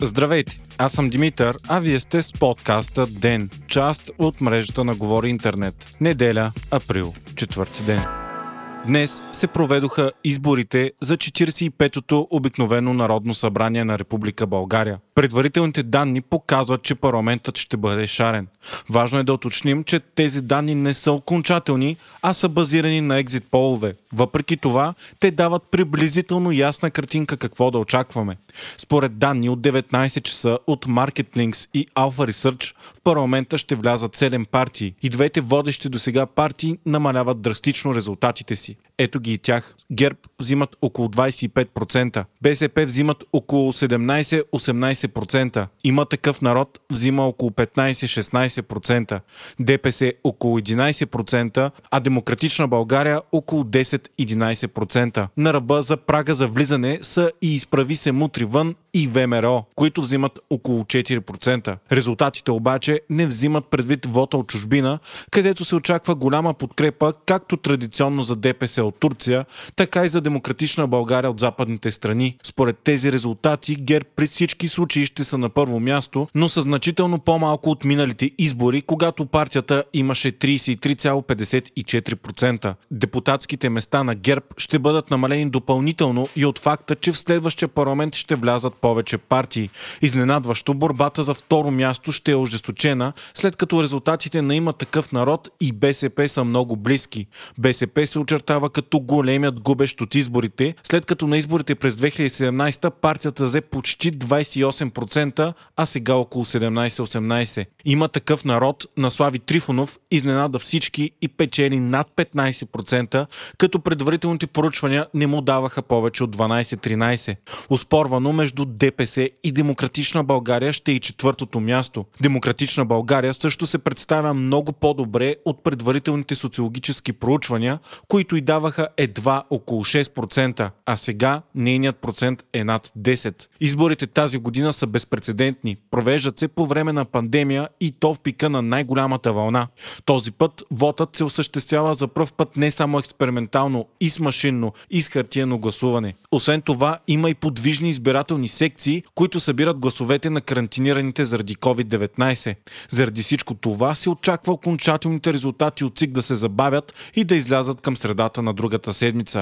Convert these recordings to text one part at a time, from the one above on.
Здравейте, аз съм Димитър, а вие сте с подкаста ДЕН, част от мрежата на Говори Интернет. Неделя, април, четвърти ден. Днес се проведоха изборите за 45-то обикновено Народно събрание на Република България. Предварителните данни показват, че парламентът ще бъде шарен. Важно е да уточним, че тези данни не са окончателни, а са базирани на екзит полове. Въпреки това, те дават приблизително ясна картинка какво да очакваме. Според данни от 19 часа от Marketlinks и Alpha Research, в парламента ще влязат 7 партии и двете водещи до сега партии намаляват драстично резултатите си. Ето ги и тях. ГЕРБ взимат около 25%, БСП взимат около 17-18%, има такъв народ взима около 15-16%, ДПС около 11%, а Демократична България около 10-11%. На ръба за прага за влизане са и изправи се мутри вън и ВМРО, които взимат около 4%. Резултатите обаче не взимат предвид вота от чужбина, където се очаква голяма подкрепа както традиционно за ДПС от Турция, така и за демократична България от западните страни. Според тези резултати ГЕРБ при всички случаи ще са на първо място, но са значително по-малко от миналите избори, когато партията имаше 33,54%. Депутатските места на ГЕРБ ще бъдат намалени допълнително и от факта, че в следващия парламент ще влязат повече партии. Изненадващо, борбата за второ място ще е ожесточена, след като резултатите на има такъв народ и БСП са много близки. БСП се очертава като големият губещ от изборите, след като на изборите през 2017 партията взе почти 28%, а сега около 17-18%. Има такъв народ на Слави Трифонов, изненада всички и печели над 15%, като предварителните поручвания не му даваха повече от 12-13%. Успорвано между ДПС и Демократична България ще е и четвъртото място. Демократична България също се представя много по-добре от предварителните социологически проучвания, които и даваха едва около 6%, а сега нейният процент е над 10%. Изборите тази година са безпредседентни. Провеждат се по време на пандемия и то в пика на най-голямата вълна. Този път вотът се осъществява за пръв път не само експериментално и с машинно, и с хартиено гласуване. Освен това, има и подвижни избирателни секции, които събират гласовете на карантинираните заради COVID-19. Заради всичко това се очаква окончателните резултати от ЦИК да се забавят и да излязат към средата на другата седмица.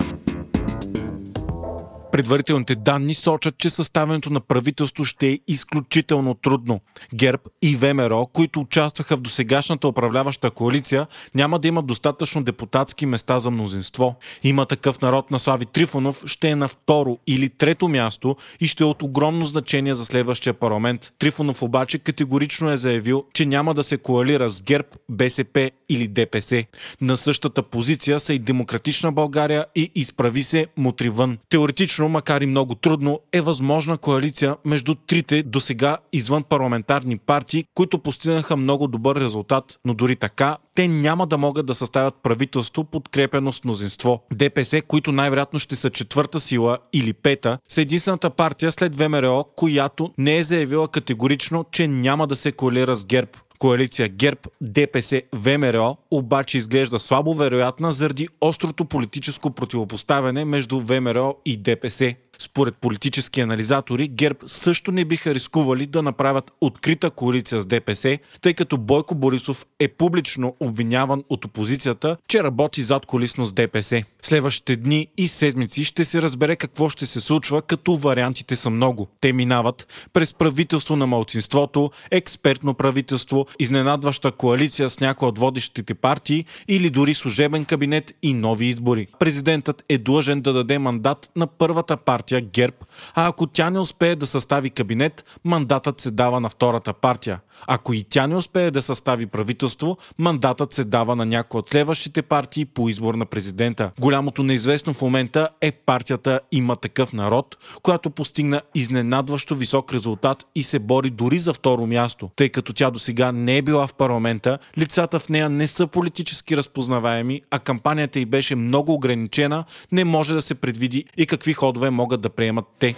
Предварителните данни сочат, че съставянето на правителство ще е изключително трудно. ГЕРБ и ВМРО, които участваха в досегашната управляваща коалиция, няма да имат достатъчно депутатски места за мнозинство. Има такъв народ на Слави Трифонов, ще е на второ или трето място и ще е от огромно значение за следващия парламент. Трифонов обаче категорично е заявил, че няма да се коалира с ГЕРБ, БСП или ДПС. На същата позиция са и Демократична България и Изправи се Мутривън. Теоретично Теоретично, макар и много трудно, е възможна коалиция между трите до сега извън парламентарни партии, които постигнаха много добър резултат, но дори така те няма да могат да съставят правителство подкрепено с мнозинство. ДПС, които най-вероятно ще са четвърта сила или пета, са единствената партия след ВМРО, която не е заявила категорично, че няма да се коалира с ГЕРБ. Коалиция ГЕРБ, ДПС, ВМРО обаче изглежда слабо вероятна заради острото политическо противопоставяне между ВМРО и ДПС. Според политически анализатори, ГЕРБ също не биха рискували да направят открита коалиция с ДПС, тъй като Бойко Борисов е публично обвиняван от опозицията, че работи зад колисно с ДПС. Следващите дни и седмици ще се разбере какво ще се случва, като вариантите са много. Те минават през правителство на малцинството, експертно правителство, изненадваща коалиция с някои от водещите партии или дори служебен кабинет и нови избори. Президентът е длъжен да даде мандат на първата партия партия ГЕРБ, а ако тя не успее да състави кабинет, мандатът се дава на втората партия. Ако и тя не успее да състави правителство, мандатът се дава на някои от следващите партии по избор на президента. Голямото неизвестно в момента е партията Има такъв народ, която постигна изненадващо висок резултат и се бори дори за второ място. Тъй като тя до сега не е била в парламента, лицата в нея не са политически разпознаваеми, а кампанията й беше много ограничена, не може да се предвиди и какви ходове могат да приемат те.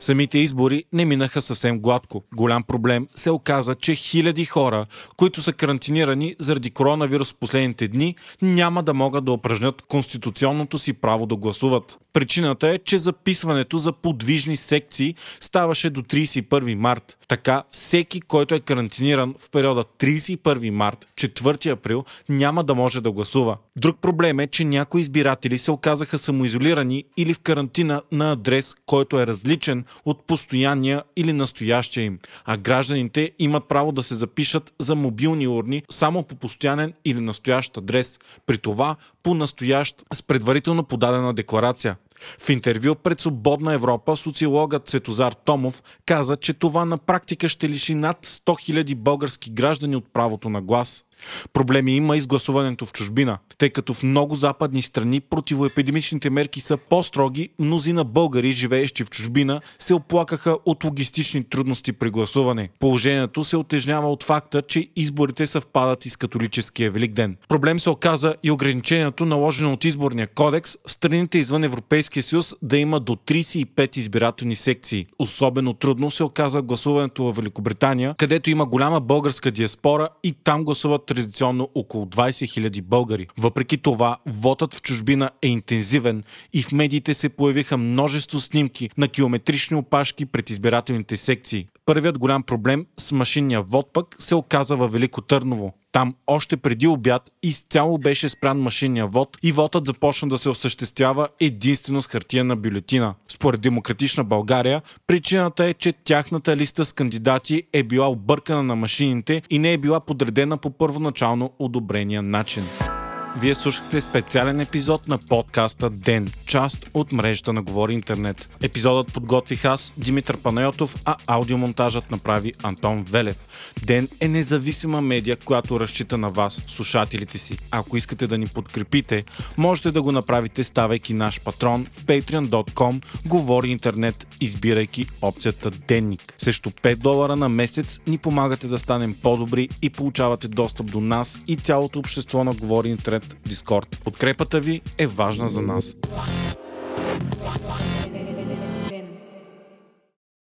Самите избори не минаха съвсем гладко. Голям проблем се оказа, че хиляди хора, които са карантинирани заради коронавирус в последните дни, няма да могат да упражнят конституционното си право да гласуват. Причината е, че записването за подвижни секции ставаше до 31 март. Така всеки, който е карантиниран в периода 31 март, 4 април, няма да може да гласува. Друг проблем е, че някои избиратели се оказаха самоизолирани или в карантина на адрес, който е различен от постоянния или настоящия им, а гражданите имат право да се запишат за мобилни урни само по постоянен или настоящ адрес, при това по настоящ с предварително подадена декларация. В интервю пред Свободна Европа социологът Цветозар Томов каза, че това на практика ще лиши над 100 000 български граждани от правото на глас. Проблеми има и с гласуването в чужбина, тъй като в много западни страни противоепидемичните мерки са по-строги, мнозина българи, живеещи в чужбина, се оплакаха от логистични трудности при гласуване. Положението се отежнява от факта, че изборите съвпадат и с католическия Великден. Проблем се оказа и ограничението, наложено от изборния кодекс, страните извън Европейския съюз да има до 35 избирателни секции. Особено трудно се оказа гласуването в Великобритания, където има голяма българска диаспора и там гласуват традиционно около 20 000 българи. Въпреки това, вотът в чужбина е интензивен и в медиите се появиха множество снимки на километрични опашки пред избирателните секции. Първият голям проблем с машинния вод пък се оказа във Велико Търново. Там още преди обяд изцяло беше спрян машинния вод и вотът започна да се осъществява единствено с хартияна бюлетина. Според Демократична България, причината е, че тяхната листа с кандидати е била объркана на машините и не е била подредена по първоначално одобрения начин. Вие слушахте специален епизод на подкаста Ден, част от мрежата на Говори Интернет. Епизодът подготвих аз, Димитър Панайотов, а аудиомонтажът направи Антон Велев. Ден е независима медия, която разчита на вас, слушателите си. Ако искате да ни подкрепите, можете да го направите ставайки наш патрон в patreon.com Говори Интернет, избирайки опцията Денник. Срещу 5 долара на месец ни помагате да станем по-добри и получавате достъп до нас и цялото общество на Говори Интернет Discord. Подкрепата ви е важна за нас.